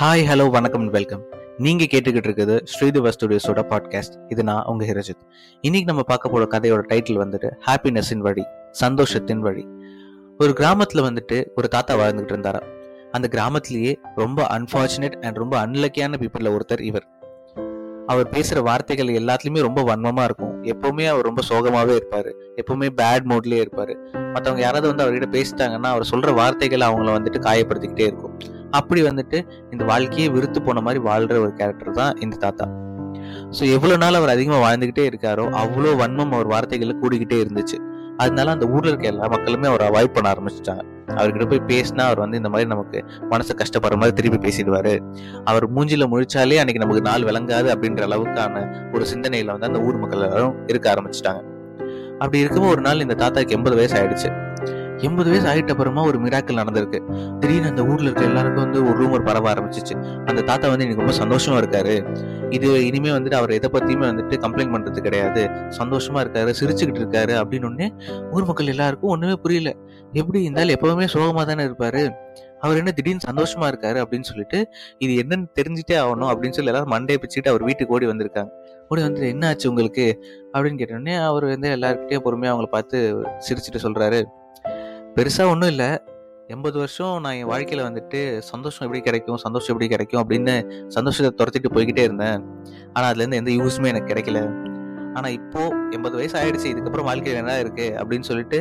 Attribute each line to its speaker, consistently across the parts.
Speaker 1: Hi hello வணக்கம் welcome நீங்க கேட்டுக்கிட்டு இருக்குது ஸ்ரீதிவா ஸ்டுடியோஸோட பாட்காஸ்ட் இது நான் உங்க ஹிரஜித். இன்னைக்கு நம்ம பார்க்க போற கதையோட டைட்டில் வந்துட்டு ஹாப்பினஸின் வழி சந்தோஷத்தின் வழி. ஒரு கிராமத்துல வந்துட்டு ஒரு தாத்தா வாழ்ந்துகிட்டு இருந்தாராம். அந்த கிராமத்திலேயே ரொம்ப அன்பார்ச்சுனேட் அண்ட் ரொம்ப அன்லக்கியான பீப்புள்ல ஒருத்தர் இவர். அவர் பேசுற வார்த்தைகள் எல்லாத்துலயுமே ரொம்ப வன்மமா இருக்கும். எப்பவுமே அவர் ரொம்ப சோகமாவே இருப்பாரு. எப்பவுமே பேட் மூட்லயே இருப்பாரு. மத்தவங்க யாராவது வந்து அவர்கிட்ட பேசிட்டாங்கன்னா அவர் சொல்ற வார்த்தைகள் அவங்கள வந்துட்டு காயப்படுத்திக்கிட்டே இருக்கும். அப்படி வந்துட்டு இந்த வாழ்க்கையே விருத்து போன மாதிரி வாழ்ற ஒரு கேரக்டர் தான் இந்த தாத்தா. ஸோ எவ்வளவு நாள் அவர் அதிகமா வாழ்ந்துகிட்டே இருக்காரோ அவ்வளோ வன்மம் அவர் வார்த்தைகளில் கூடிக்கிட்டே இருந்துச்சு. அதனால அந்த ஊர்ல இருக்க எல்லா மக்களுமே அவர் அவாய்ட் பண்ண ஆரம்பிச்சிட்டாங்க. அவர்கிட்ட போய் பேசினா அவர் வந்து இந்த மாதிரி நமக்கு மனசு கஷ்டப்படுற மாதிரி திருப்பி பேசிடுவாரு. அவர் மூஞ்சில முழிச்சாலே அன்னைக்கு நமக்கு நாள் விளங்காது அப்படின்ற அளவுக்கான ஒரு சிந்தனையில வந்து அந்த ஊர் மக்கள் எல்லாரும் இருக்க ஆரம்பிச்சிட்டாங்க. அப்படி இருக்கும்போது ஒரு நாள் இந்த தாத்தாக்கு எண்பது வயசு ஆயிடுச்சு. எண்பது வயசு ஆகிட்ட அப்புறமா ஒரு மிராக்கள் நடந்திருக்கு. திடீர்னு அந்த ஊர்ல இருக்க எல்லாருக்கும் வந்து ஒரு ரூமர் பரவ ஆரம்பிச்சிச்சு. அந்த தாத்தா வந்து எனக்கு ரொம்ப சந்தோஷமா இருக்காரு. இது இனிமே வந்துட்டு அவர் எதை பத்தியுமே வந்துட்டு கம்ப்ளைண்ட் பண்றது கிடையாது. சந்தோஷமா இருக்காரு சிரிச்சுக்கிட்டு இருக்காரு அப்படின்னு ஒன்னே ஊர் மக்கள் எல்லாருக்கும் ஒண்ணுமே புரியல. எப்படி இருந்தாலும் எப்பவுமே சோகமா தானே இருப்பாரு. அவர் என்ன திடீர்னு சந்தோஷமா இருக்காரு அப்படின்னு சொல்லிட்டு இது என்னன்னு தெரிஞ்சுட்டே ஆகணும் அப்படின்னு சொல்லி எல்லாரும் மண்டே பிச்சுட்டு அவர் வீட்டுக்கு ஓடி வந்திருக்காங்க. ஓடி வந்து என்ன ஆச்சு உங்களுக்கு? அப்படின்னு கேட்டோடனே அவர் வந்து எல்லாருக்கிட்டே பொறுமையா அவங்கள பார்த்து சிரிச்சுட்டு சொல்றாரு. பெருசாக ஒன்றும் இல்லை. எண்பது வருஷம் நான் என் வாழ்க்கையில் வந்துட்டு சந்தோஷம் எப்படி கிடைக்கும் சந்தோஷம் எப்படி கிடைக்கும் அப்படின்னு சந்தோஷத்தை துரத்திட்டு போய்கிட்டே இருந்தேன். ஆனால் அதுலேருந்து எந்த யூஸுமே எனக்கு கிடைக்கல. ஆனால் இப்போது எண்பது வயசு ஆயிடுச்சு இதுக்கப்புறம் வாழ்க்கையில் என்ன இருக்குது அப்படின்னு சொல்லிட்டு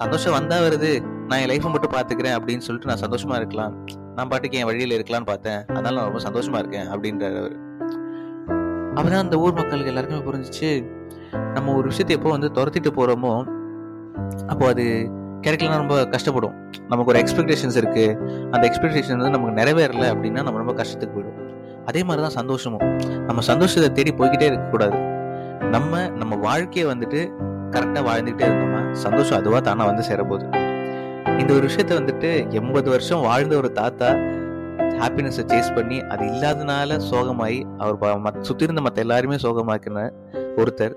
Speaker 1: சந்தோஷம் வந்தால் வருது. நான் என் லைஃப்பை மட்டும் பார்த்துக்கிறேன் அப்படின்னு சொல்லிட்டு நான் சந்தோஷமாக இருக்கலாம். நான் பாட்டுக்கு என் வழியில் இருக்கலாம்னு பார்த்தேன். அதனால நான் ரொம்ப சந்தோஷமாக இருக்கேன் அப்படின்றவர் அவர். அந்த ஊர் மக்களுக்கு எல்லாருக்குமே புரிஞ்சிச்சு. நம்ம ஒரு விஷயத்தை எப்போ வந்து துரத்திட்டு போகிறோமோ அப்போ அது கிடைக்கலன்னா ரொம்ப கஷ்டப்படும். நமக்கு ஒரு எக்ஸ்பெக்டேஷன்ஸ் இருக்கு. அந்த எக்ஸ்பெக்டேஷன் வந்து நமக்கு நிறைவேறல அப்படின்னா நம்ம ரொம்ப கஷ்டத்துக்கு போயிடும் அதே மாதிரி தான் சந்தோஷமும். நம்ம சந்தோஷத்தை தேடி போய்கிட்டே இருக்கக்கூடாது. நம்ம நம்ம வாழ்க்கையை வந்துட்டு கரெக்டாக வாழ்ந்துகிட்டே இருந்தோம்னா சந்தோஷம் அதுவாக தானா வந்து சேரப்போகுது. இந்த ஒரு விஷயத்த வந்துட்டு எண்பது வருஷம் வாழ்ந்த ஒரு தாத்தா ஹாப்பினஸை சேஸ் பண்ணி அது இல்லாதனால சோகமாயி அவர் சுற்றி மத்- இருந்த மற்ற எல்லாருமே சோகமாக்கின ஒருத்தர்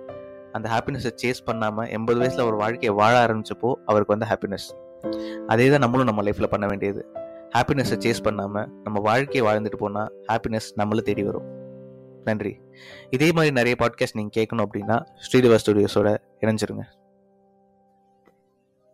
Speaker 1: அந்த ஹாப்பினஸை சேஸ் பண்ணாம எண்பது வயசுல அவர் வாழ்க்கையை வாழ ஆரம்பிச்சப்போ அவருக்கு வந்து ஹாப்பினஸ் அதே தான் நம்மளும் நம்ம லைஃப்ல பண்ண வேண்டியது. ஹாப்பினஸை சேஸ் பண்ணாம நம்ம வாழ்க்கையை வாழ்ந்துட்டு போனா ஹாப்பினஸ் நம்மள தேடி வரும். நன்றி. இதே மாதிரி நிறைய பாட்காஸ்ட் நீங்க கேட்கணும் அப்படின்னா ஸ்ரீதிவா ஸ்டுடியோஸோட இணைஞ்சிருங்க.